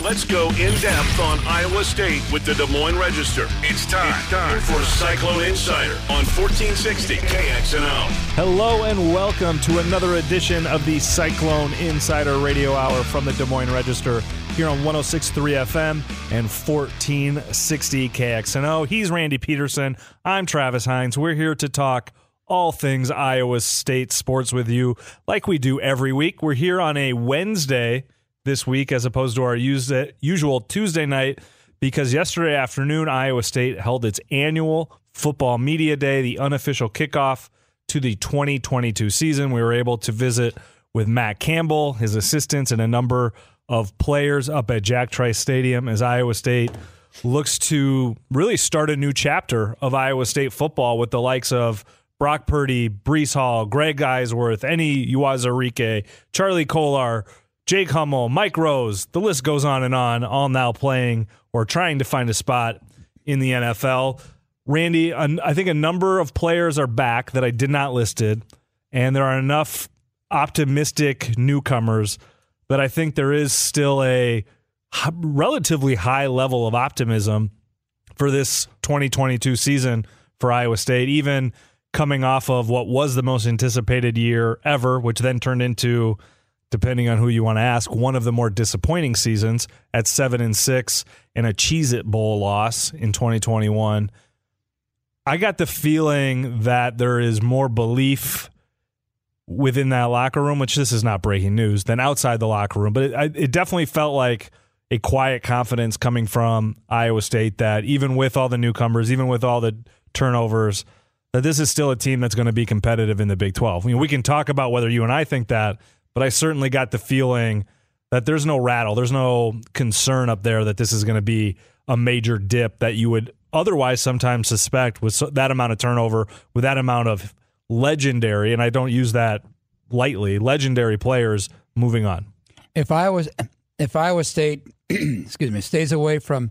Let's go in depth on Iowa State with the Des Moines Register. It's time, it's time for Cyclone Insider on 1460 KXNO. Hello and welcome to another edition of the Cyclone Insider Radio Hour from the Des Moines Register here on 106.3 FM and 1460 KXNO. He's Randy Peterson. I'm Travis Hines. We're here to talk all things Iowa State sports with you like we do every week. We're here on a Wednesday this week as opposed to our usual Tuesday night because yesterday afternoon Iowa State held its annual football media day, the unofficial kickoff to the 2022 season. We were able to visit with Matt Campbell, his assistants, and a number of players up at Jack Trice Stadium as Iowa State looks to really start a new chapter of Iowa State football with the likes of Brock Purdy, Breece Hall, Greg Eisworth, Enyi Uwazurike, Charlie Kolar, Jake Hummel, Mike Rose. The list goes on and on, all now playing or trying to find a spot in the NFL. Randy, I think a number of players are back that I did not listed, and there are enough optimistic newcomers that I think there is still a relatively high level of optimism for this 2022 season for Iowa State, even coming off of what was the most anticipated year ever, which then turned into, depending on who you want to ask, one of the more disappointing seasons at seven and six and a Cheez It Bowl loss in 2021. I got the feeling that there is more belief within that locker room, which this is not breaking news, than outside the locker room. But it, it definitely felt like a quiet confidence coming from Iowa State that even with all the newcomers, even with all the turnovers, that this is still a team that's going to be competitive in the Big 12. I mean, we can talk about whether you and I think that, but I certainly got the feeling that there's no rattle, there's no concern up there that this is going to be a major dip that you would otherwise sometimes suspect with that amount of turnover, with that amount of legendary, and I don't use that lightly, legendary players moving on. If I was if Iowa State, excuse me, stays away from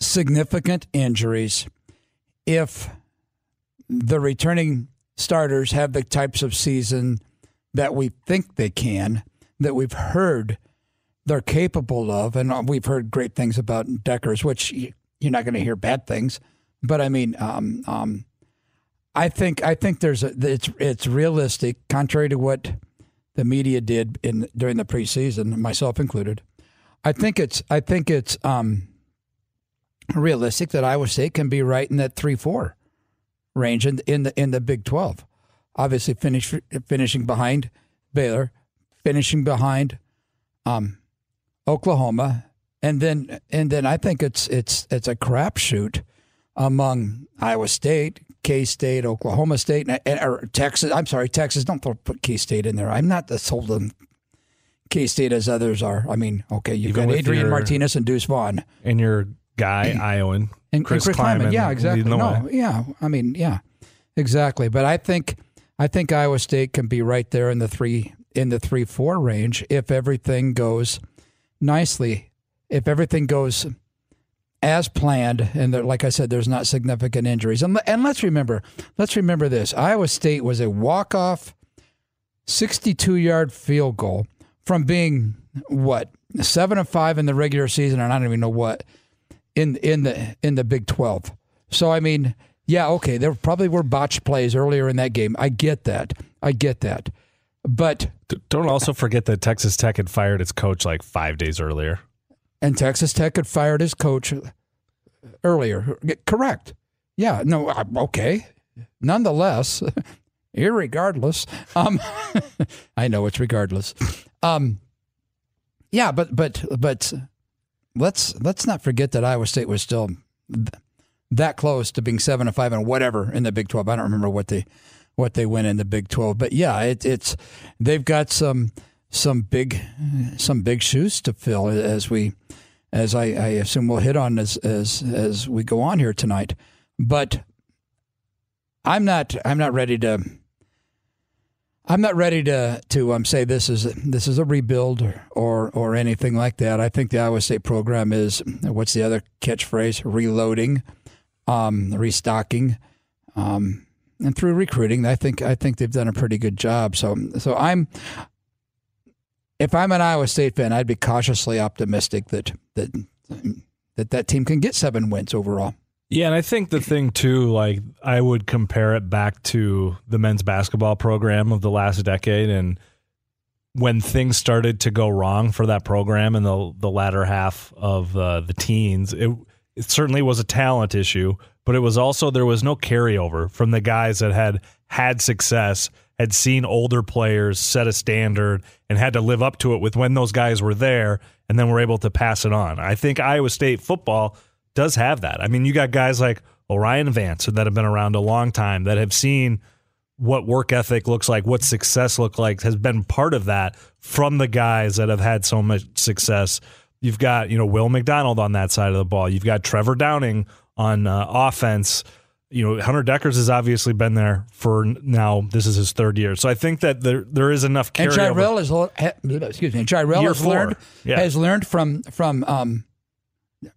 significant injuries, if the returning starters have the types of season that we think they can, that we've heard they're capable of, and we've heard great things about Dekkers, which you're not going to hear bad things. But I mean, um, um, I think I think there's a it's it's realistic, contrary to what the media did in during the preseason, myself included. I think it's I think it's um, realistic that Iowa State can be right in that three four range in, in the in the Big Twelve. Obviously, finish finishing behind Baylor, finishing behind um, Oklahoma, and then and then I think it's it's it's a crapshoot among Iowa State, K State, Oklahoma State, or Texas. I'm sorry, Texas. Don't put K State in there. I'm not as sold on K State as others are. I mean, okay, you've Even got Adrian your, Martinez and Deuce Vaughn, and your guy Iowan and Chris, and Chris Klieman. Yeah, exactly. No, yeah. I mean, yeah, exactly. But I think I think Iowa State can be right there in the three in the three four range if everything goes nicely. If everything goes as planned, and like I said, there's not significant injuries. And, and let's remember, let's remember this: Iowa State was a walk-off, 62-yard field goal from being what seven and five in the regular season, and I don't even know what in in the in the Big Twelve. So I mean, yeah, okay, there probably were botched plays earlier in that game. I get that. I get that. But don't also forget that Texas Tech had fired its coach like five days earlier. And Texas Tech had fired his coach earlier. Correct. Yeah. No. Uh, okay. Nonetheless, irregardless, um, I know it's regardless. Um, yeah, but but but let's let's not forget that Iowa State was still that close to being seven and five and whatever in the Big Twelve. I don't remember what they what they went in the Big Twelve, but yeah, it, it's they've got some some big some big shoes to fill as we as I, I assume we'll hit on as as as we go on here tonight. But I'm not I'm not ready to I'm not ready to to um, say this is this is a rebuild or, or, or anything like that. I think the Iowa State program is what's the other catchphrase? Reloading, um, restocking, um, and through recruiting, I think I think they've done a pretty good job. So so I'm if I'm an Iowa State fan, I'd be cautiously optimistic that that that that team can get seven wins overall. Yeah, and I think the thing too, like I would compare it back to the men's basketball program of the last decade, and when things started to go wrong for that program in the the latter half of uh, the teens, it it certainly was a talent issue, but it was also there was no carryover from the guys that had had success, had seen older players set a standard, and had to live up to it with when those guys were there, and then were able to pass it on. I think Iowa State football does have that. I mean, you got guys like O'Rien Vance that have been around a long time that have seen what work ethic looks like, what success looks like, has been part of that from the guys that have had so much success. You've got, you know, Will McDonald on that side of the ball. You've got Trevor Downing on uh, offense. You know, Hunter Dekkers has obviously been there for now. This is his third year, so I think that there there is enough And carryover. Jirehl is excuse me, Jirehl has four. learned Yeah. has learned from from um,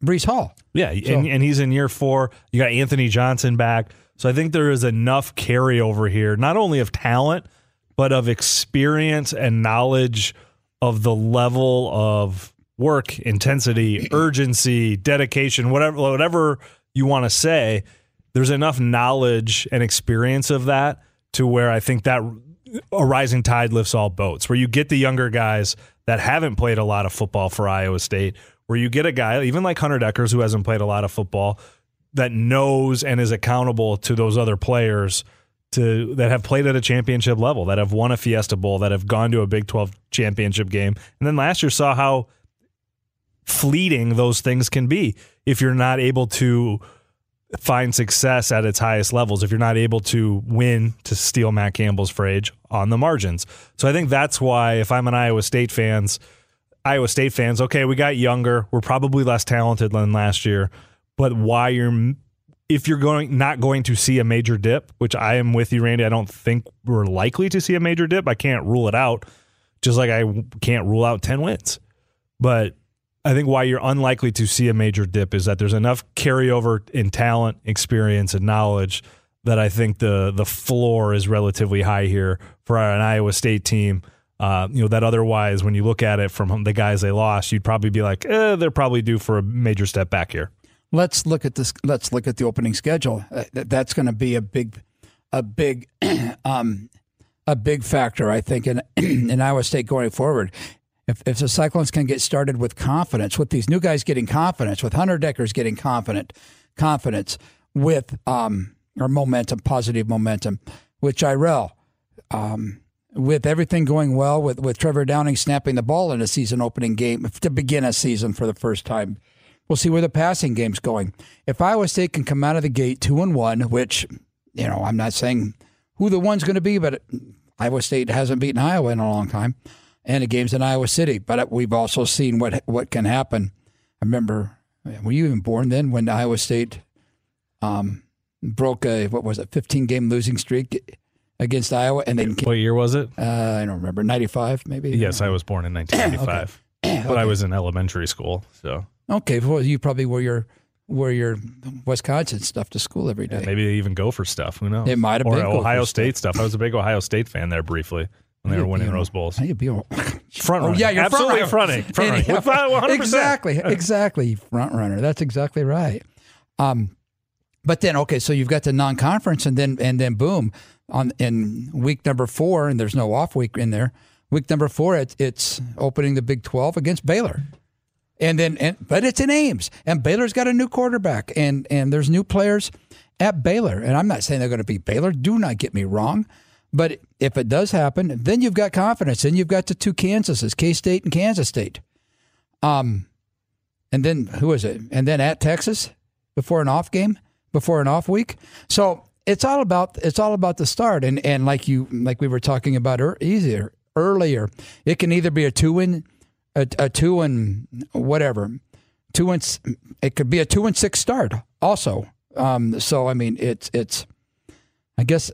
Breece Hall. Yeah, and, and he's in year four. You got Anthony Johnson back. So I think there is enough carryover here, not only of talent, but of experience and knowledge of the level of work, intensity, urgency, dedication, whatever whatever you want to say. There's enough knowledge and experience of that to where I think that a rising tide lifts all boats. Where you get the younger guys that haven't played a lot of football for Iowa State, where you get a guy even like Hunter Dekkers who hasn't played a lot of football that knows and is accountable to those other players to that have played at a championship level, that have won a Fiesta Bowl, that have gone to a Big 12 championship game. And then last year saw how fleeting those things can be if you're not able to find success at its highest levels, if you're not able to win, to steal Matt Campbell's phrase, on the margins. So I think that's why if I'm an Iowa State fans, Iowa State fans, okay, we got younger, we're probably less talented than last year, but why you're if you're going not going to see a major dip, which I am with you, Randy, I don't think we're likely to see a major dip. I can't rule it out, just like I can't rule out ten wins. But I think why you're unlikely to see a major dip is that there's enough carryover in talent, experience, and knowledge that I think the the floor is relatively high here for an Iowa State team. Uh, you know that otherwise, when you look at it from the guys they lost, you'd probably be like, eh, they're probably due for a major step back here. Let's look at this. Let's look at the opening schedule. Uh, th- That's going to be a big, a big, um, a big factor, I think, in in Iowa State going forward. If if the Cyclones can get started with confidence, with these new guys getting confidence, with Hunter Dekkers getting confident, confidence, with um or momentum, positive momentum, with Jirehl, um, with everything going well, with with Trevor Downing snapping the ball in a season opening game to begin a season for the first time. We'll see where the passing game's going. If Iowa State can come out of the gate two and one, which you know I'm not saying who the one's going to be, but Iowa State hasn't beaten Iowa in a long time, and the game's in Iowa City. But we've also seen what what can happen. I remember, were you even born then when Iowa State um, broke a what was it, 15 game losing streak against Iowa, and then What year was it? uh, I don't remember, 95 maybe. Yes, I was born in 1995, but I was in elementary school. So Okay, well, you probably wore your wore your Wisconsin stuff to school every day. maybe they even go for stuff. Who knows? It might have or been Ohio stuff. State stuff. I was a big Ohio State fan there briefly when they were winning Rose Bowls. You'd be all, Front oh runner. yeah, you're absolutely front runner. fronting. Front running. Yeah, With 100%. Exactly, exactly, front runner. That's exactly right. Um, but then okay, so you've got the non-conference, and then and then boom, on in week number four, and there's no off week in there. Week number four, it's it's opening the Big Twelve against Baylor. And then, and, but it's in Ames, and Baylor's got a new quarterback, and and there's new players at Baylor. And I'm not saying they're going to be Baylor. Do not get me wrong, but if it does happen, then you've got confidence. Then you've got the two Kansases, K State and Kansas State. Um, and then who is it? And then at Texas before an off game, before an off week. So it's all about it's all about the start. And and like you like we were talking about er, easier earlier, it can either be a two win, a, a two and whatever, two and it could be a two and six start also. Um, so I mean it's it's I guess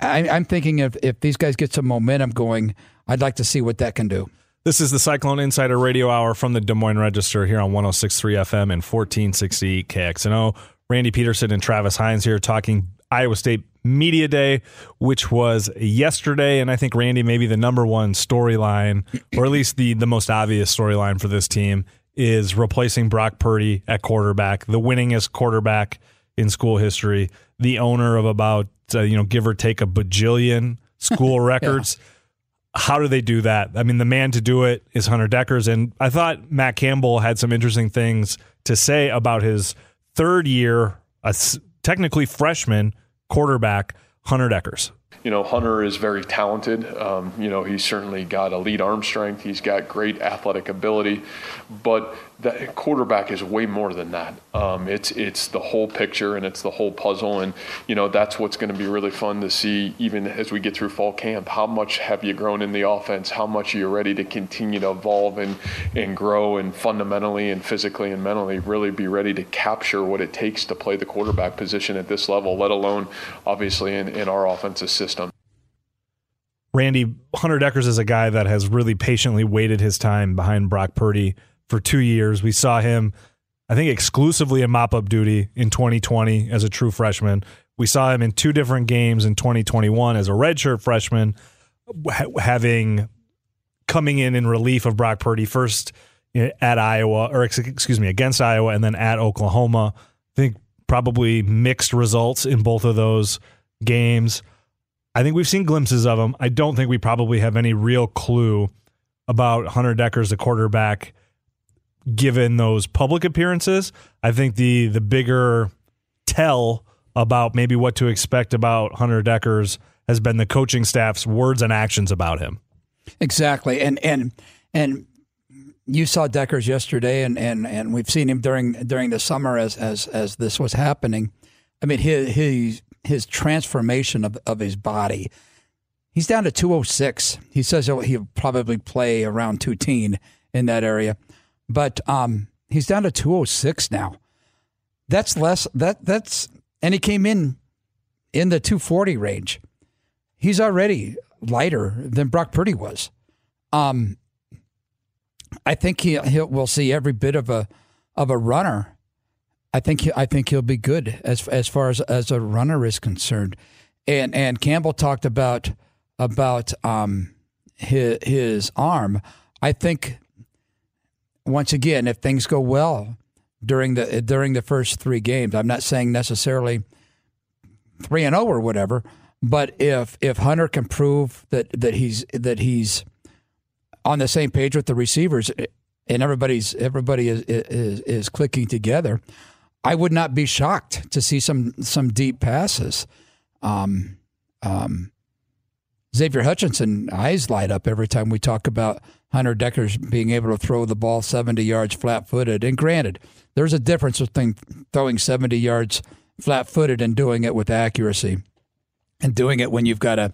I, I'm thinking if if these guys get some momentum going, I'd like to see what that can do. This is the Cyclone Insider Radio Hour from the Des Moines Register here on 106.3 FM and 1460 KXNO. Randy Peterson and Travis Hines here talking Iowa State Media Day, which was yesterday. And I think, Randy, maybe the number one storyline, or at least the, the most obvious storyline for this team, is replacing Brock Purdy at quarterback, the winningest quarterback in school history, the owner of about, uh, you know, give or take a bajillion school records. yeah. How do they do that? I mean, the man to do it is Hunter Dekkers, And I thought Matt Campbell had some interesting things to say about his third year, a technically freshman quarterback, Hunter Dekkers you know, Hunter is very talented. Um, you know, he's certainly got elite arm strength. He's got great athletic ability, but the quarterback is way more than that. Um, it's it's the whole picture and it's the whole puzzle, and you know that's what's going to be really fun to see, even as we get through fall camp. How much have you grown in the offense? How much are you ready to continue to evolve and and grow and fundamentally and physically and mentally really be ready to capture what it takes to play the quarterback position at this level, let alone obviously in, in our offensive system. Randy Hunter Dekkers is a guy that has really patiently waited his time behind Brock Purdy for two years. We saw him, I think, exclusively in mop up duty in 2020 as a true freshman. We saw him in two different games in 2021 as a redshirt freshman, having coming in in relief of Brock Purdy first eh, at Iowa, or excuse me, against Iowa, and then at Oklahoma. I think probably mixed results in both of those games. I think we've seen glimpses of him. I don't think we probably have any real clue about Hunter Dekkers, the quarterback, given those public appearances. I think the the bigger tell about maybe what to expect about Hunter Dekkers has been the coaching staff's words and actions about him. Exactly. And and and you saw Dekkers yesterday and, and, and we've seen him during during the summer as as as this was happening. I mean his his his transformation of, of his body. He's down to 206. He says he'll probably play around 210 in that area but um, he's down to 206 now. That's less. That that's and he came in in the 240 range. He's already lighter than Brock Purdy was. Um, I think he he'll we'll see every bit of a of a runner. I think he, I think he'll be good as as far as as a runner is concerned. And and Campbell talked about about um his his arm. I think once again, if things go well during the during the first three games, I'm not saying necessarily three and zero oh or whatever, but if if Hunter can prove that that he's that he's on the same page with the receivers and everybody's everybody is is, is clicking together, I would not be shocked to see some some deep passes. Um, um, Xavier Hutchinson eyes light up every time we talk about Hunter Dekkers' being able to throw the ball 70 yards flat footed. And granted, there's a difference between throwing 70 yards flat footed and doing it with accuracy and doing it when you've got a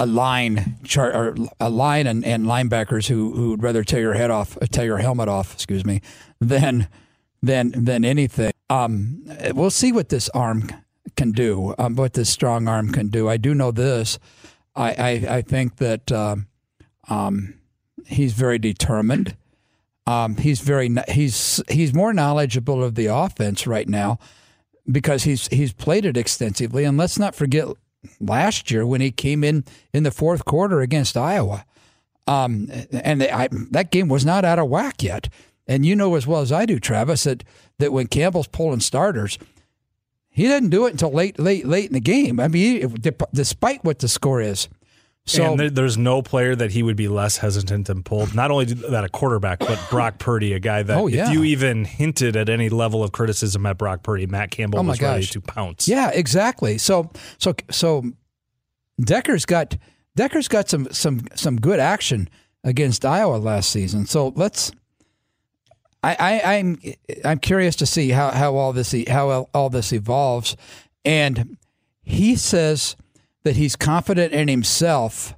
a line chart or a line and, and linebackers who who would rather tear your head off, tear your helmet off, excuse me, than than than anything. Um, we'll see what this arm can do, um, what this strong arm can do. I do know this. I I, I think that uh, um, he's very determined. Um, he's very he's he's more knowledgeable of the offense right now because he's he's played it extensively. And let's not forget last year when he came in in the fourth quarter against Iowa, um, and they, I, that game was not out of whack yet. And you know as well as I do, Travis, that that when Campbell's pulling starters, he doesn't do it until late, late, late in the game. I mean, despite what the score is. So and there's no player that he would be less hesitant to pull. Not only that a quarterback, but Brock Purdy, a guy that oh, yeah. if you even hinted at any level of criticism at Brock Purdy, Matt Campbell oh was gosh. ready to pounce. Yeah, exactly. So so so Dekkers got Dekkers got some some some good action against Iowa last season. So let's I, I, I'm I'm curious to see how, how all this how all this evolves, and he says that he's confident in himself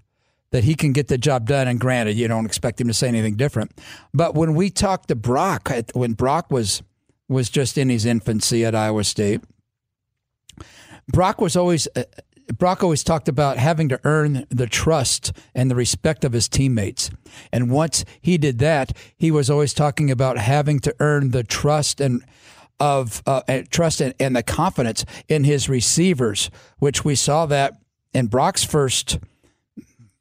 that he can get the job done. And granted, you don't expect him to say anything different, but when we talked to Brock, when Brock was was just in his infancy at Iowa State, Brock was always uh, Brock always talked about having to earn the trust and the respect of his teammates. And once he did that, he was always talking about having to earn the trust and of uh, trust and, and the confidence in his receivers, which we saw that in Brock's first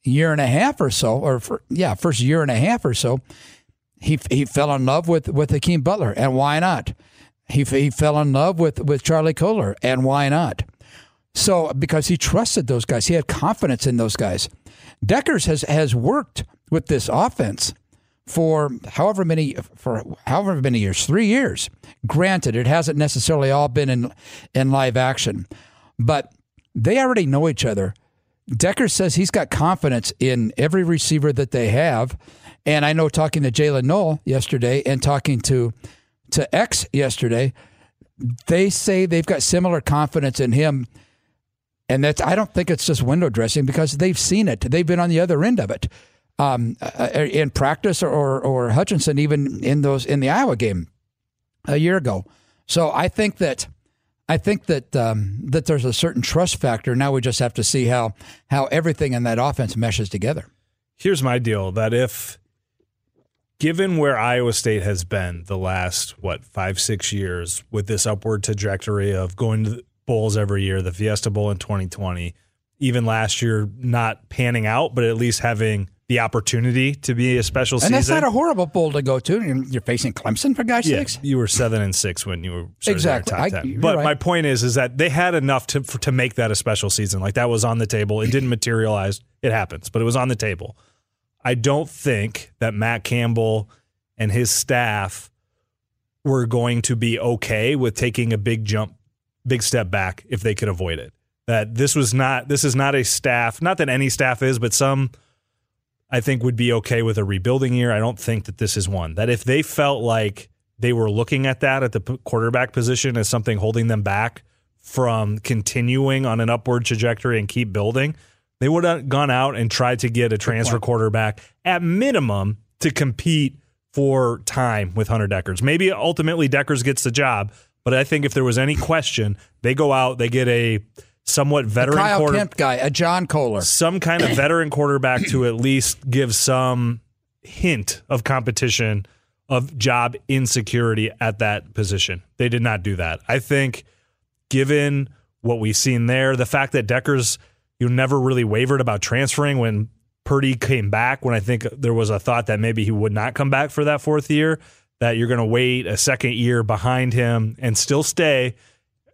year and a half or so, or for, yeah, first year and a half or so. He he fell in love with with Hakeem Butler, and why not? He he fell in love with with Charlie Kolar, and why not? So because he trusted those guys, he had confidence in those guys. Dekkers has has worked with this offense for however many for however many years, three years. Granted, it hasn't necessarily all been in in live action, but they already know each other. Decker says he's got confidence in every receiver that they have, and I know talking to Jaylin Noel yesterday and talking to to X yesterday, they say they've got similar confidence in him. And that's I don't think it's just window dressing because they've seen it. They've been on the other end of it um, uh, in practice, or or Hutchinson even in those in the Iowa game a year ago. So I think that I think that um, that there's a certain trust factor. Now we just have to see how how everything in that offense meshes together. Here's my deal: that if given where Iowa State has been the last what five six years with this upward trajectory of going to bowls every year, the Fiesta Bowl in 2020, even last year not panning out, but at least having the opportunity to be a special and season. And that's not a horrible bowl to go to. You're facing Clemson for gosh yeah, sakes. You were seven and six when you were exactly. ten. but right. my point is, is that they had enough to to make that a special season. Like that was on the table. It didn't materialize. It happens, but it was on the table. I don't think that Matt Campbell and his staff were going to be okay with taking a big jump, big step back if they could avoid it. That this was not this is not a staff, not that any staff is, but some I think would be okay with a rebuilding year. I don't think that this is one that if they felt like they were looking at that at the quarterback position as something holding them back from continuing on an upward trajectory and keep building, they would have gone out and tried to get a transfer quarterback at minimum to compete for time with Hunter Dekkers. Maybe ultimately Dekkers gets the job, but I think if there was any question, they go out, they get a somewhat veteran a Kyle quarter- Kempt guy, a John Kolar, some kind of veteran quarterback to at least give some hint of competition of job insecurity at that position. They did not do that. I think, given what we've seen there, the fact that Dekkers you never really wavered about transferring when Purdy came back, when I think there was a thought that maybe he would not come back for that fourth year, that you're going to wait a second year behind him and still stay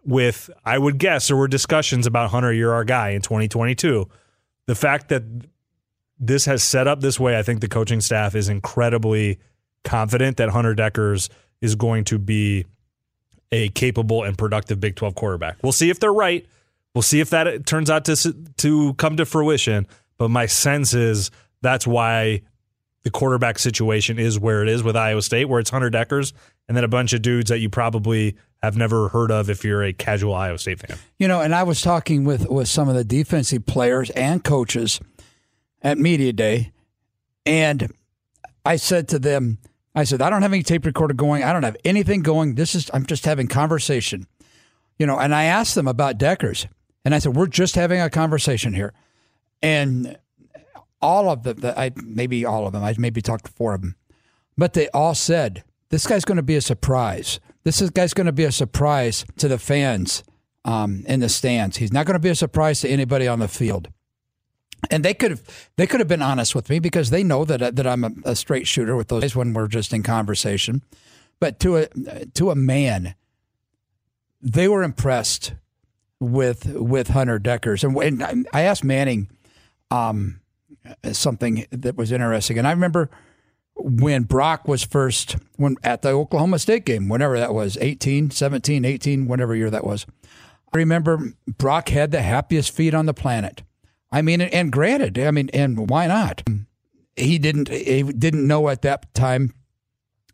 with, I would guess, there were discussions about Hunter, you're our guy in 2022. The fact that this has set up this way, I think the coaching staff is incredibly confident that Hunter Dekkers is going to be a capable and productive Big 12 quarterback. We'll see if they're right. We'll see if that turns out to to come to fruition. But my sense is that's why the quarterback situation is where it is with Iowa State, where it's Hunter Dekkers and then a bunch of dudes that you probably have never heard of if you're a casual Iowa State fan. You know, and I was talking with, with some of the defensive players and coaches at Media Day, and I said to them, I said, I don't have any tape recorder going. I don't have anything going. This is I'm just having conversation. You know, and I asked them about Dekkers, And I said, We're just having a conversation here. And all of them, I maybe all of them, I maybe talked to four of them, but they all said, This guy's going to be a surprise. This is, guy's going to be a surprise to the fans um, in the stands. He's not going to be a surprise to anybody on the field. And they could have they could have been honest with me because they know that that I'm a, a straight shooter with those guys when we're just in conversation. But to a to a man, they were impressed with with Hunter Dekkers. and, and I asked Manning um, something that was interesting, and I remember when Brock was first when at the Oklahoma State game, whenever that was, 18, 17, 18, whatever year that was. I remember Brock had the happiest feet on the planet. I mean, and granted, I mean, and why not? He didn't he didn't know at that time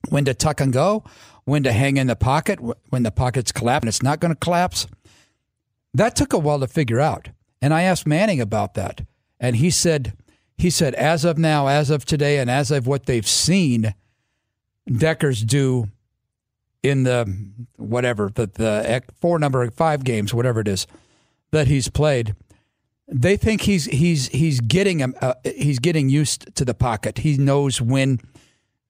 when to tuck and go, when to hang in the pocket, when the pocket's collapse and it's not going to collapse. That took a while to figure out. And I asked Manning about that. And he said, he said, as of now, as of today, and as of what they've seen Dekkers do in the whatever, the, the four number five games, whatever it is, that he's played, they think he's he's he's getting uh, he's getting used to the pocket. He knows when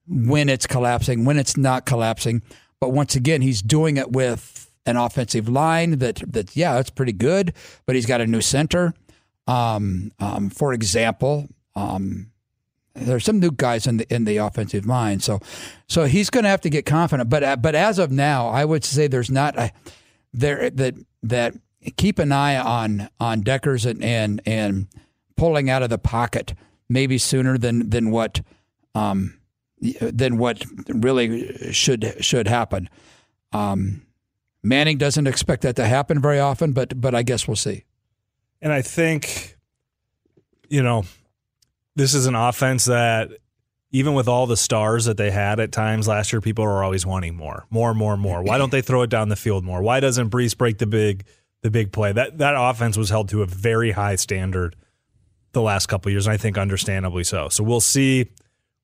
when it's collapsing, when it's not collapsing. But once again, he's doing it with an offensive line that that yeah, it's pretty good. But he's got a new center. Um, um, for example, um, there's some new guys in the in the offensive line, so so he's going to have to get confident. But uh, but as of now, I would say there's not a, there that that keep an eye on on Dekkers and and and pulling out of the pocket maybe sooner than than what um, than what really should should happen. Um, Manning doesn't expect that to happen very often, but but I guess we'll see. And I think, you know, this is an offense that even with all the stars that they had at times last year, people are always wanting more, more, more, more. Why don't they throw it down the field more? Why doesn't Breece break the big the big play? That that offense was held to a very high standard the last couple years, and I think understandably so. So we'll see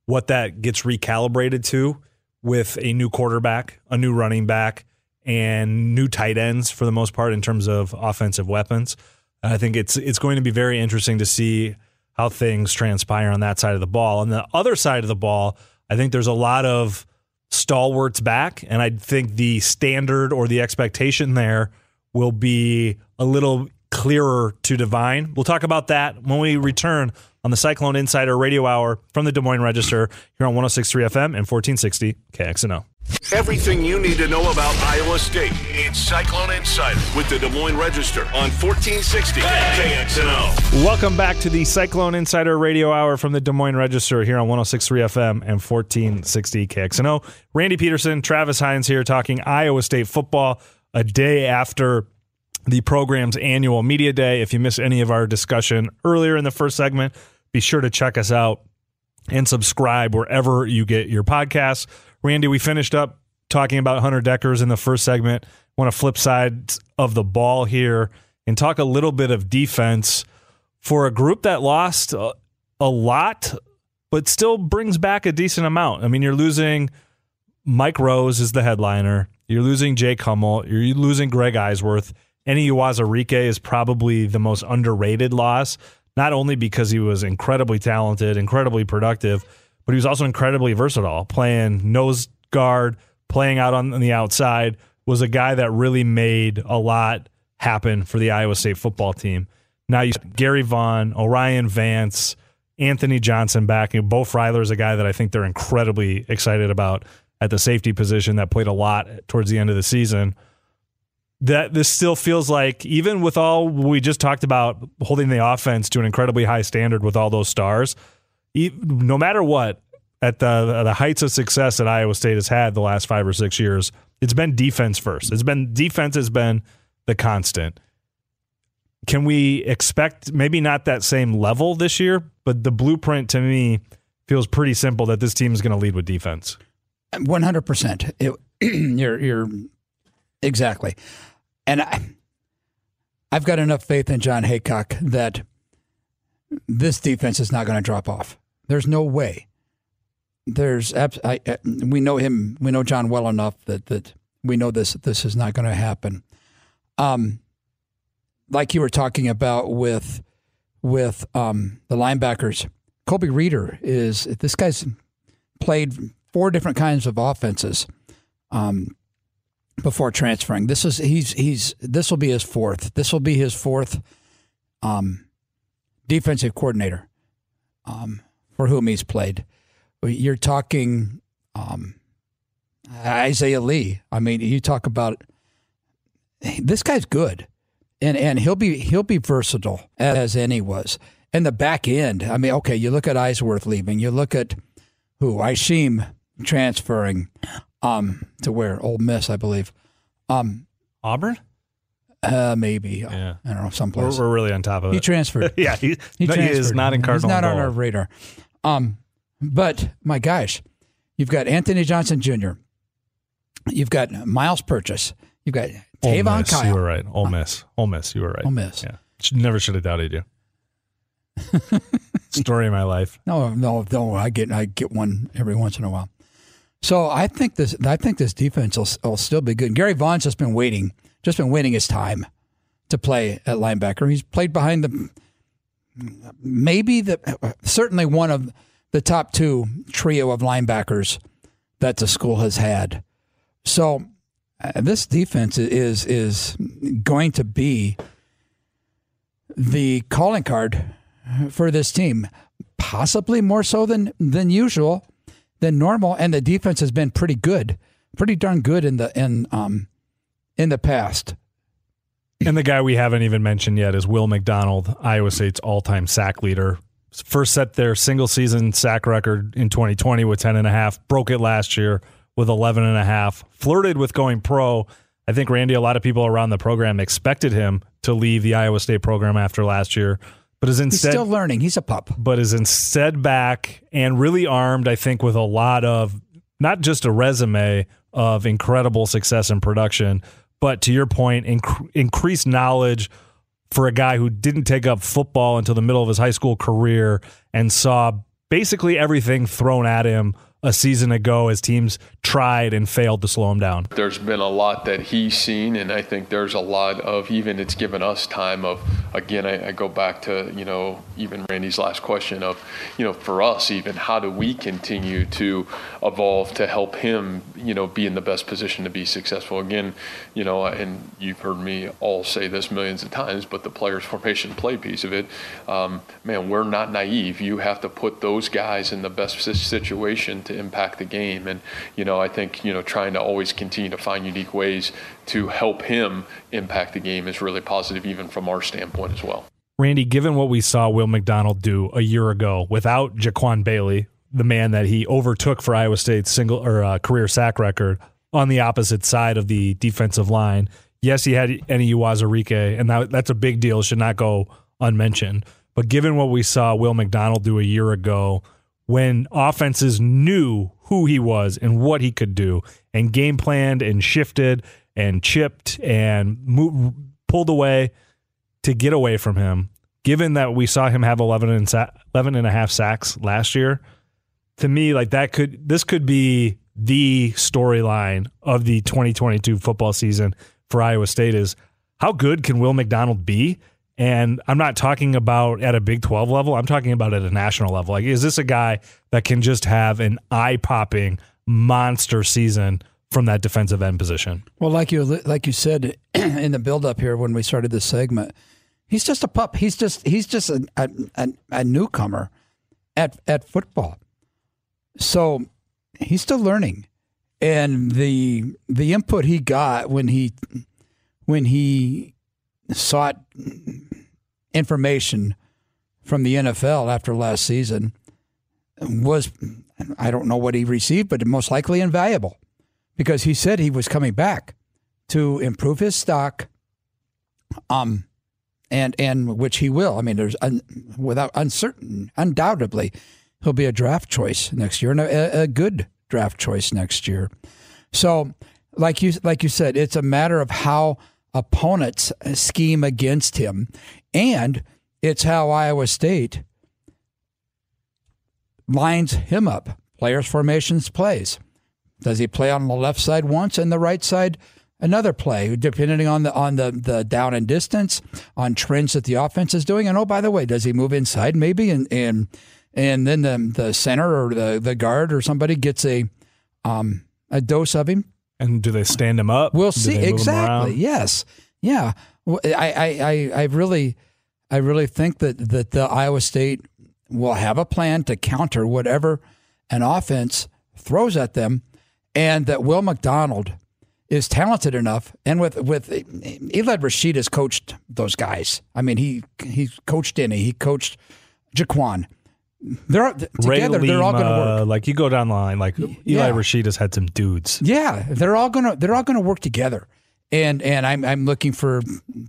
what that gets recalibrated to with a new quarterback, a new running back, and new tight ends for the most part in terms of offensive weapons. I think it's it's going to be very interesting to see how things transpire on that side of the ball. On the other side of the ball, I think there's a lot of stalwarts back, and I think the standard or the expectation there will be a little clearer to divine. We'll talk about that when we return on the Cyclone Insider Radio Hour from the Des Moines Register here on 106.3 FM and 1460 KXNO. Everything you need to know about Iowa State. It's Cyclone Insider with the Des Moines Register on 1460 KXNO. Welcome back to the Cyclone Insider Radio Hour from the Des Moines Register here on 106.3 FM and 1460 KXNO. Randy Peterson, Travis Hines here talking Iowa State football a day after the program's annual media day. If you missed any of our discussion earlier in the first segment, be sure to check us out and subscribe wherever you get your podcasts. Randy, we finished up talking about Hunter Dekkers in the first segment. Want to flip side of the ball here and talk a little bit of defense for a group that lost a, a lot, but still brings back a decent amount. I mean, you're losing Mike Rose is the headliner. You're losing Jake Hummel. You're losing Greg Eisworth. Enyi Uwazurike is probably the most underrated loss not only because he was incredibly talented, incredibly productive, but he was also incredibly versatile, playing nose guard, playing out on the outside, was a guy that really made a lot happen for the Iowa State football team. Now you Gerry Vaughn, O'Rien Vance, Anthony Johnson back. And Beau Freyler is a guy that I think they're incredibly excited about at the safety position that played a lot towards the end of the season that this still feels like even with all we just talked about holding the offense to an incredibly high standard with all those stars no matter what at the the heights of success that Iowa State has had the last 5 or 6 years it's been defense first. It's been defense has been the constant. Can we expect maybe not that same level this year but the blueprint to me feels pretty simple that this team is going to lead with defense. 100% you're you're exactly. And I, I've got enough faith in Jon Heacock that this defense is not going to drop off. There's no way. There's I, I, we know him. We know John well enough that that we know this this is not going to happen. Um, like you were talking about with with um, the linebackers, Colby Reeder is this guy's played four different kinds of offenses. Um, before transferring. This is he's he's this will be his fourth. This will be his fourth um, defensive coordinator um, for whom he's played. You're talking um, Isaiah Lee. I mean, you talk about this guy's good, and and he'll be he'll be versatile as any was. And the back end. I mean, okay, you look at Eisworth leaving. You look at who Isheem transferring um, to where Ole Miss, I believe. Um, Auburn. Uh, maybe. Yeah. I don't know. Someplace. We're, we're really on top of it. he. Transferred. yeah, he, he, no, he is not in Cardinal. He's not on our radar. Um, but my gosh, you've got Anthony Johnson Jr. You've got Myles Purchase. You've got Tavon Miss, Kyle. You were right. Ole Miss. Ole Miss. You were right. Ole Miss. Yeah. Never should have doubted you. Story of my life. No, no, no. I get I get one every once in a while. So I think this I think this defense will, will still be good. Gerry Vaughn's just been waiting, just been waiting his time to play at linebacker. He's played behind the maybe the certainly one of the top two trio of linebackers that the school has had. So uh, this defense is is going to be the calling card for this team, possibly more so than than usual, than normal. And the defense has been pretty good, pretty darn good in the in um in the past. And the guy we haven't even mentioned yet is Will McDonald, Iowa State's all-time sack leader. First set their single season sack record in 2020 with 10 and a half, broke it last year with 11 and a half, flirted with going pro. I think Randy, a lot of people around the program expected him to leave the Iowa State program after last year, but is instead He's still learning. He's a pup. but is instead back and really armed, I think, with a lot of not just a resume of incredible success and production, but to your point, inc- increased knowledge for a guy who didn't take up football until the middle of his high school career and saw basically everything thrown at him a season ago as teams tried and failed to slow him down. There's been a lot that he's seen, and I think there's a lot of even it's given us time of again. I, I, go back to you know even Randy's last question of you know for us even how do we continue to evolve to help him you know be in the best position to be successful again. You know, and you've heard me all say this millions of times, but the players formation play piece of it, um, man, we're not naive. You have to put those guys in the best situation to impact the game, and you know I think you know trying to always continue to find unique ways to help him impact the game is really positive, even from our standpoint as well. Randy, given what we saw Will McDonald do a year ago without Jaquan Bailey, the man that he overtook for Iowa State's single or uh, career sack record on the opposite side of the defensive line. Yes, he had Enyi Uwazurike, and that, that's a big deal. Should not go unmentioned. But given what we saw Will McDonald do a year ago, when offenses knew who he was and what he could do, and game planned and shifted and chipped and pulled away to get away from him, given that we saw him have 11 and, sa- 11 and a half sacks last year, to me, like that could, this could be the storyline of the 2022 football season for Iowa State is how good can Will McDonald be? And I'm not talking about at a Big 12 level. I'm talking about at a national level. Like, is this a guy that can just have an eye popping monster season from that defensive end position? Well, like you like you said in the build up here when we started this segment, he's just a pup. He's just he's just a, a, a newcomer at at football. So he's still learning, and the the input he got when he when he sought information from the NFL after last season was I don't know what he received, but most likely invaluable because he said he was coming back to improve his stock. Um, and and which he will. I mean, there's un, without uncertain, undoubtedly, he'll be a draft choice next year and a, a good draft choice next year. So, like you like you said, it's a matter of how opponents scheme against him, and it's how Iowa State lines him up. Players formations plays. Does he play on the left side once and the right side another play, depending on the on the, the down and distance, on trends that the offense is doing? And oh, by the way, does he move inside maybe and and and then the the center or the, the guard or somebody gets a um a dose of him? And do they stand him up? We'll see. they move him Exactly. Yes. Yeah. I, I, I, I really, I really think that that the Iowa State will have a plan to counter whatever an offense throws at them, and that Will McDonald is talented enough, and with with Eli Rasheed has coached those guys. I mean, he he coached Denny, he coached Jaquan. They're Ray together. They're all going to work. Like you go down the line, like Eli Yeah. Rasheed has had some dudes. Yeah, they're all gonna they're all gonna work together, and and I'm I'm looking for,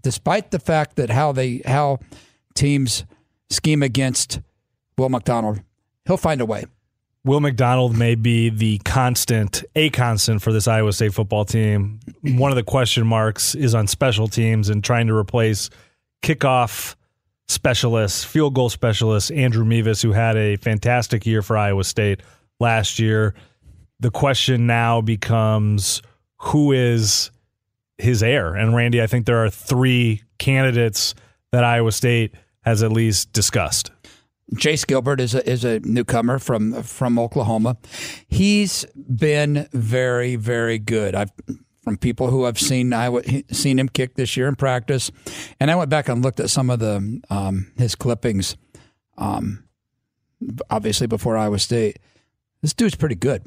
despite the fact that how they how teams scheme against Will McDonald, he'll find a way. Will McDonald may be the constant, a constant for this Iowa State football team. One of the question marks is on special teams and trying to replace kickoff specialist, field goal specialist Andrew Mevis, who had a fantastic year for Iowa State last year. The question now becomes who is his heir? And Randy, I think there are three candidates that Iowa State has at least discussed. Chase Gilbert is a, is a newcomer from from Oklahoma. He's been very very good. I've from people who have seen I seen him kick this year in practice, and I went back and looked at some of the um, his clippings. Um, obviously before Iowa State, this dude's pretty good,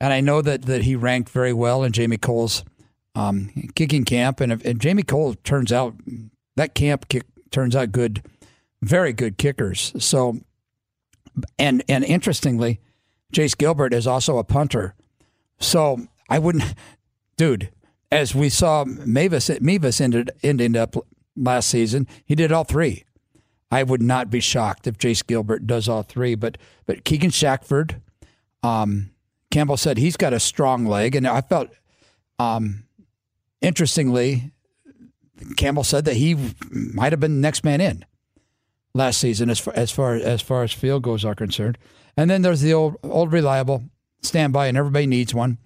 and I know that that he ranked very well in Jamie Kohl's um, kicking camp, and if, if Jamie Cole turns out that camp kick turns out good very good kickers. So, and and interestingly, Chase Gilbert is also a punter. So I wouldn't, dude. As we saw, Mevis ended ended up last season. He did all three. I would not be shocked if Jace Gilbert does all three. But but Keegan Shackford, um, Campbell said he's got a strong leg, and I felt, um, interestingly, Campbell said that he might have been the next man in last season as far as far as far as field goals are concerned. And then there's the old old reliable standby, and everybody needs one.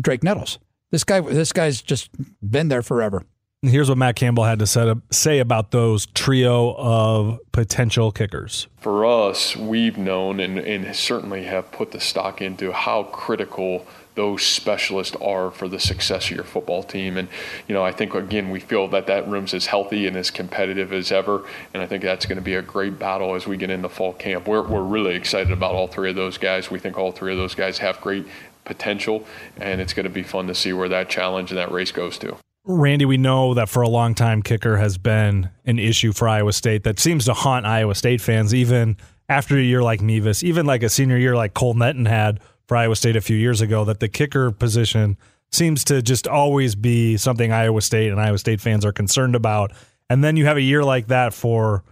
Drake Nettles. This guy, this guy's just been there forever. Here's what Matt Campbell had to say about those trio of potential kickers. For us, we've known and, and certainly have put the stock into how critical those specialists are for the success of your football team. And, you know, I think, again, we feel that that room's as healthy and as competitive as ever. And I think that's going to be a great battle as we get into fall camp. We're, we're really excited about all three of those guys. We think all three of those guys have great potential, and it's going to be fun to see where that challenge and that race goes to. Randy, we know that for a long time, kicker has been an issue for Iowa State that seems to haunt Iowa State fans, even after a year like Mevis, even like a senior year like Cole Netten had for Iowa State a few years ago that the kicker position seems to just always be something Iowa State and Iowa State fans are concerned about. And then you have a year like that for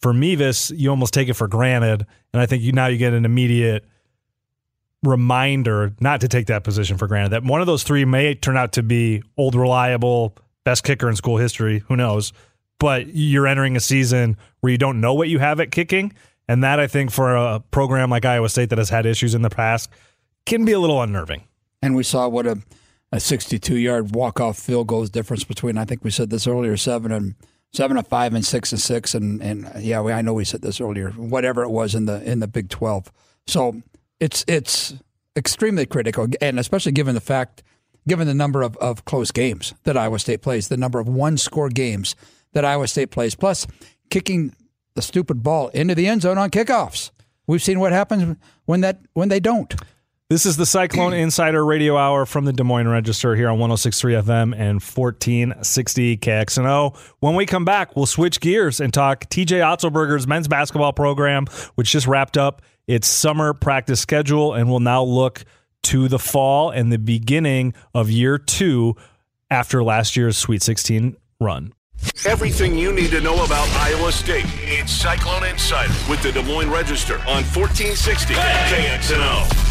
for Mevis, you almost take it for granted. And I think you now you get an immediate reminder not to take that position for granted. That one of those three may turn out to be old reliable, best kicker in school history. Who knows? But you're entering a season where you don't know what you have at kicking. And that I think for a program like Iowa State that has had issues in the past can be a little unnerving. And we saw what a, a 62 yard walk off field goal is difference between, I think we said this earlier, seven and seven and five and six and six. And, and yeah, we, I know we said this earlier, whatever it was in the, in the Big 12. So it's, it's extremely critical. And especially given the fact, given the number of, of close games that Iowa State plays, the number of one score games that Iowa State plays, plus kicking the stupid ball into the end zone on kickoffs. We've seen what happens when that when they don't. This is the Cyclone Insider Radio Hour from the Des Moines Register here on 106.3 FM and 1460 KXNO. When we come back, we'll switch gears and talk TJ Otzelberger's men's basketball program, which just wrapped up its summer practice schedule, and will now look to the fall and the beginning of year two after last year's Sweet 16 run. Everything you need to know about Iowa State. It's Cyclone Insider with the Des Moines Register on 1460 KXNO.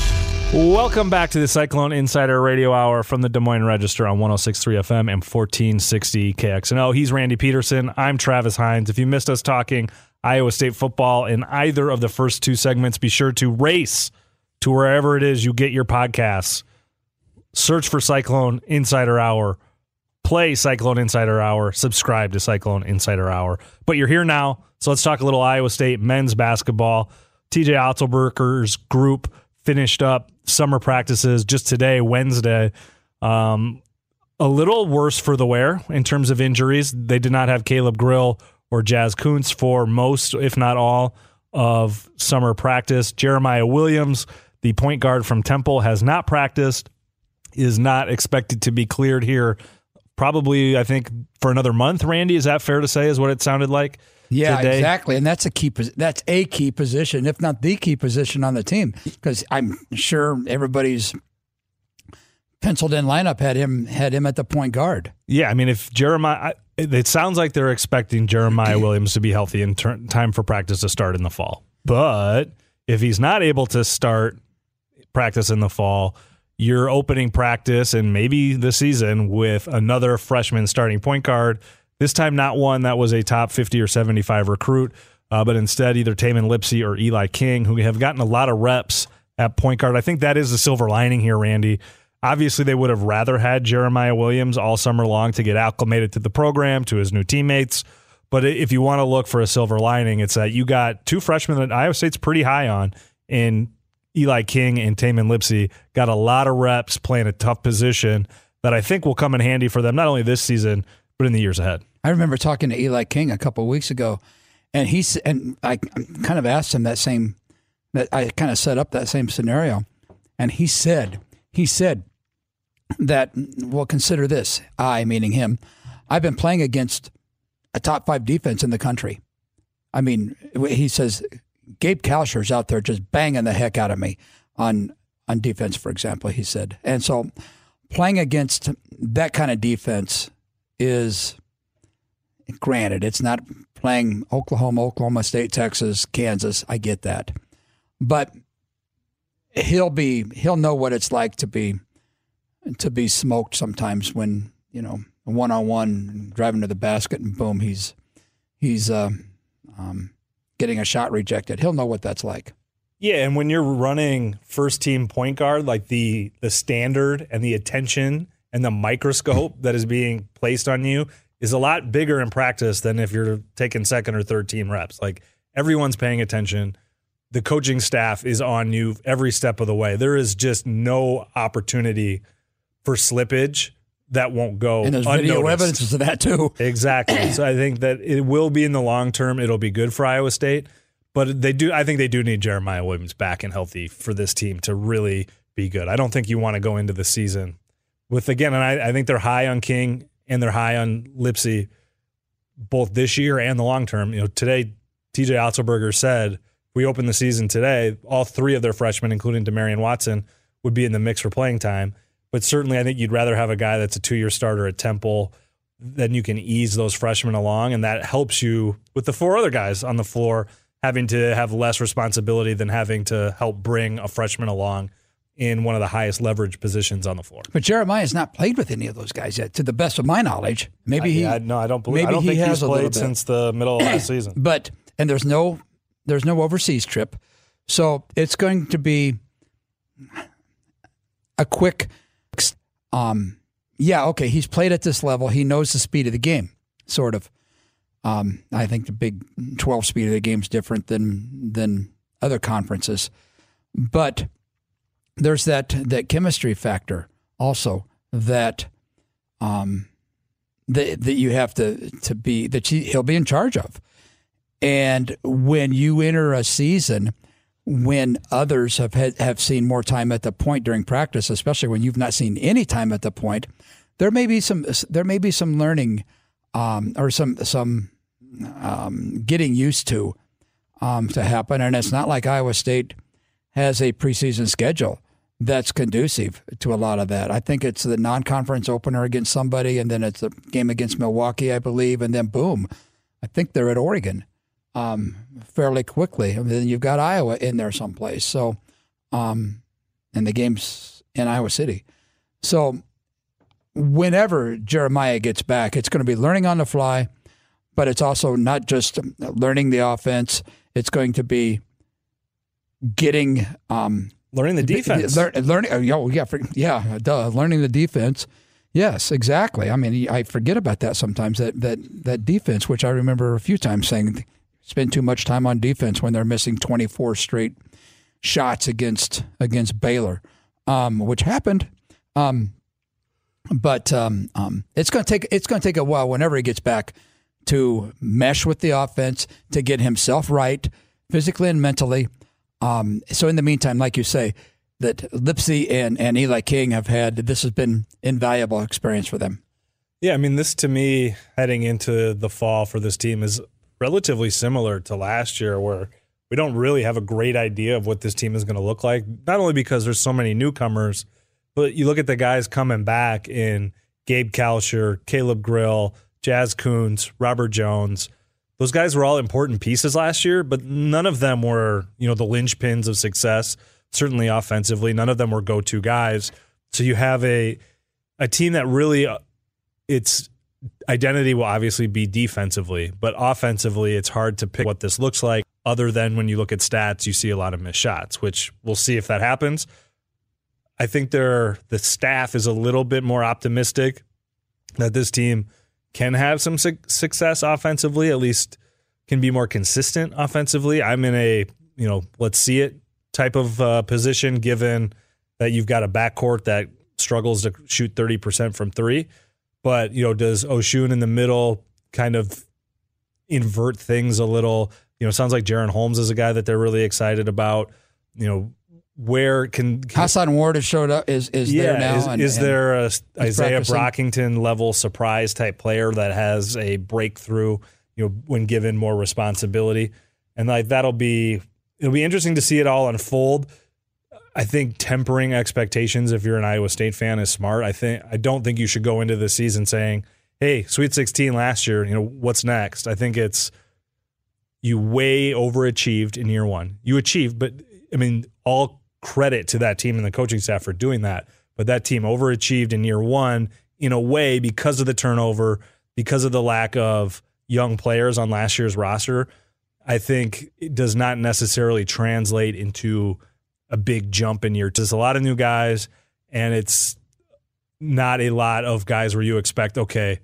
Welcome back to the Cyclone Insider Radio Hour from the Des Moines Register on 106.3 FM and 1460 KXNO. He's Randy Peterson. I'm Travis Hines. If you missed us talking Iowa State football in either of the first two segments, be sure to race to wherever it is you get your podcasts. Search for Cyclone Insider Hour. Play Cyclone Insider Hour. Subscribe to Cyclone Insider Hour. But you're here now, so let's talk a little Iowa State men's basketball. TJ Otzelberger's group finished up summer practices just today, Wednesday. Um, a little worse for the wear in terms of injuries. They did not have Caleb Grill or Jaz Kunc for most, if not all, of summer practice. Jeremiah Williams, the point guard from Temple, has not practiced, is not expected to be cleared here. Probably, I think, for another month. Randy, is that fair to say? Is what it sounded like? Yeah, today. exactly, and that's a key. That's a key position, if not the key position on the team, because I'm sure everybody's penciled in lineup had him had him at the point guard. Yeah, I mean, if Jeremiah, it sounds like they're expecting Jeremiah Williams to be healthy in ter- time for practice to start in the fall. But if he's not able to start practice in the fall, you're opening practice and maybe the season with another freshman starting point guard this time, not one that was a top 50 or 75 recruit, uh, but instead either Tamin Lipsey or Eli King, who have gotten a lot of reps at point guard. I think that is the silver lining here, Randy. Obviously, they would have rather had Jeremiah Williams all summer long to get acclimated to the program, to his new teammates. But if you want to look for a silver lining, it's that you got two freshmen that Iowa State's pretty high on in Eli King and Tamin Lipsey. Got a lot of reps playing a tough position that I think will come in handy for them, not only this season, but in the years ahead. I remember talking to Eli King a couple weeks ago, and he and I kind of asked him that same that I kind of set up that same scenario, and he said he said that well consider this I meaning him I've been playing against a top five defense in the country. I mean he says Gabe Kalscheur's out there just banging the heck out of me on on defense, for example. He said, and so playing against that kind of defense is granted it's not playing Oklahoma, Oklahoma State, Texas, Kansas. I get that, but he'll be he'll know what it's like to be to be smoked sometimes when you know one on one driving to the basket and boom he's he's uh, um, getting a shot rejected. He'll know what that's like. Yeah, and when you're running first team point guard, like the the standard and the attention and the microscope that is being placed on you is a lot bigger in practice than if you're taking second or third team reps. Like everyone's paying attention. The coaching staff is on you every step of the way. There is just no opportunity for slippage that won't go. And there's unnoticed. video evidence of that too. Exactly. so I think that it will be in the long term. It'll be good for Iowa State, but they do. I think they do need Jeremiah Williams back and healthy for this team to really be good. I don't think you want to go into the season with again, and I, I think they're high on King and they're high on Lipsey, both this year and the long term. You know, today TJ Otzelberger said we open the season today, all three of their freshmen, including Demarion Watson, would be in the mix for playing time. But certainly, I think you'd rather have a guy that's a two year starter at Temple. Then you can ease those freshmen along, and that helps you with the four other guys on the floor having to have less responsibility than having to help bring a freshman along in one of the highest leverage positions on the floor. But Jeremiah has not played with any of those guys yet, to the best of my knowledge. Maybe he. I, no, I don't believe. Maybe I don't he think has he's played since the middle of last season. But and there's no there's no overseas trip, so it's going to be a quick. Um, yeah, okay. He's played at this level. He knows the speed of the game, sort of. Um, I think the Big Twelve speed of the game is different than than other conferences, but there's that that chemistry factor also that um, that that you have to to be that he, he'll be in charge of. And when you enter a season when others have had, have seen more time at the point during practice, especially when you've not seen any time at the point, there may be some there may be some learning um, or some some um, getting used to um, to happen. And it's not like Iowa State has a preseason schedule that's conducive to a lot of that. I think it's the non-conference opener against somebody, and then it's a game against Milwaukee, I believe, and then boom, I think they're at Oregon um, fairly quickly. And then you've got Iowa in there someplace. So, um, and the game's in Iowa City. So, whenever Jeremiah gets back, it's going to be learning on the fly, but it's also not just learning the offense. It's going to be getting um, Learning the defense. Learn, learning, oh, yeah, yeah, for, yeah, duh, learning the defense. Yes, exactly. I mean, I forget about that sometimes. That that that defense, which I remember a few times saying, spend too much time on defense when they're missing 24 straight shots against against Baylor, um, which happened. Um, but um, um, it's going to take it's going to take a while whenever he gets back to mesh with the offense to get himself right physically and mentally. Um, so in the meantime, like you say, that Lipsey and, and Eli King have had this has been invaluable experience for them. Yeah, I mean, this to me heading into the fall for this team is relatively similar to last year, where we don't really have a great idea of what this team is going to look like. Not only because there's so many newcomers, but you look at the guys coming back in Gabe Kalscheur, Caleb Grill, Jaz Kunc, Robert Jones. Those guys were all important pieces last year, but none of them were, you know, the linchpins of success. Certainly offensively, none of them were go-to guys. So you have a a team that really uh, its identity will obviously be defensively, but offensively, it's hard to pick what this looks like. Other than when you look at stats, you see a lot of missed shots, which we'll see if that happens. I think the staff is a little bit more optimistic that this team can have some su- success offensively, at least can be more consistent offensively. I'm in a, you know, let's see it type of uh, position given that you've got a backcourt that struggles to shoot 30% from three. But, you know, does Osun in the middle kind of invert things a little? You know, sounds like Jaren Holmes is a guy that they're really excited about. You know, where can, can Hason Ward has showed up is is yeah, there now. Is, and- is and there a Isaiah practicing. Brockington level surprise type player that has a breakthrough, you know, when given more responsibility? And like that'll be it'll be interesting to see it all unfold. I think tempering expectations if you're an Iowa State fan is smart. I think I don't think you should go into the season saying, "Hey, Sweet 16 last year, you know, what's next?" I think it's you way overachieved in year 1. You achieved, but I mean, all credit to that team and the coaching staff for doing that. But that team overachieved in year 1 in a way because of the turnover, because of the lack of young players on last year's roster. I think it does not necessarily translate into a big jump in year. There's a lot of new guys, and it's not a lot of guys where you expect, okay,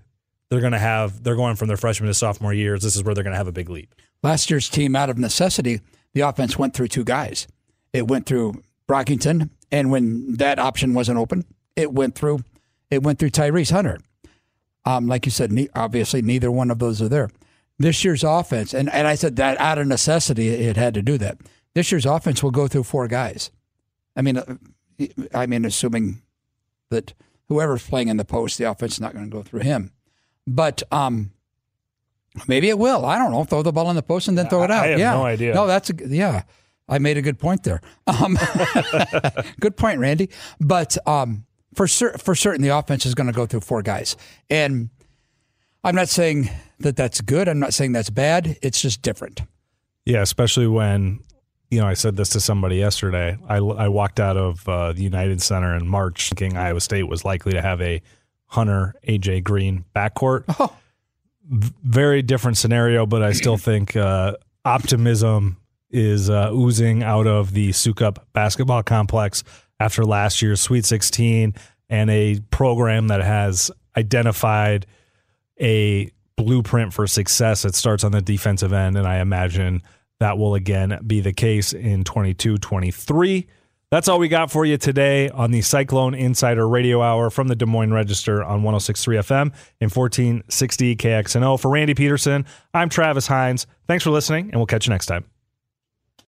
they're going to have, they're going from their freshman to sophomore years. This is where they're going to have a big leap. Last year's team, out of necessity, the offense went through two guys. It went through Brockington, and when that option wasn't open, it went through it went through Tyrese Hunter. Um, like you said, ne- obviously neither one of those are there. This year's offense, and, and I said that out of necessity, it had to do that. This year's offense will go through four guys. I mean, uh, I mean, assuming that whoever's playing in the post, the offense is not going to go through him. But um, maybe it will. I don't know. Throw the ball in the post and then throw it out. I have yeah. no idea. No, that's a, yeah. I made a good point there. Um, good point, Randy. But um, for cer- for certain, the offense is going to go through four guys, and I'm not saying that that's good. I'm not saying that's bad. It's just different. Yeah, especially when, you know, I said this to somebody yesterday. I, I walked out of uh, the United Center in March thinking Iowa State was likely to have a Hunter, AJ Green backcourt. Oh. V- very different scenario, but I still think uh, optimism is uh, oozing out of the Sukup basketball complex after last year's Sweet 16 and a program that has identified a blueprint for success that starts on the defensive end. And I imagine that will again be the case in 22 23. That's all we got for you today on the Cyclone Insider Radio Hour from the Des Moines Register on 1063 FM and 1460 KXNO. For Randy Peterson, I'm Travis Hines. Thanks for listening, and we'll catch you next time.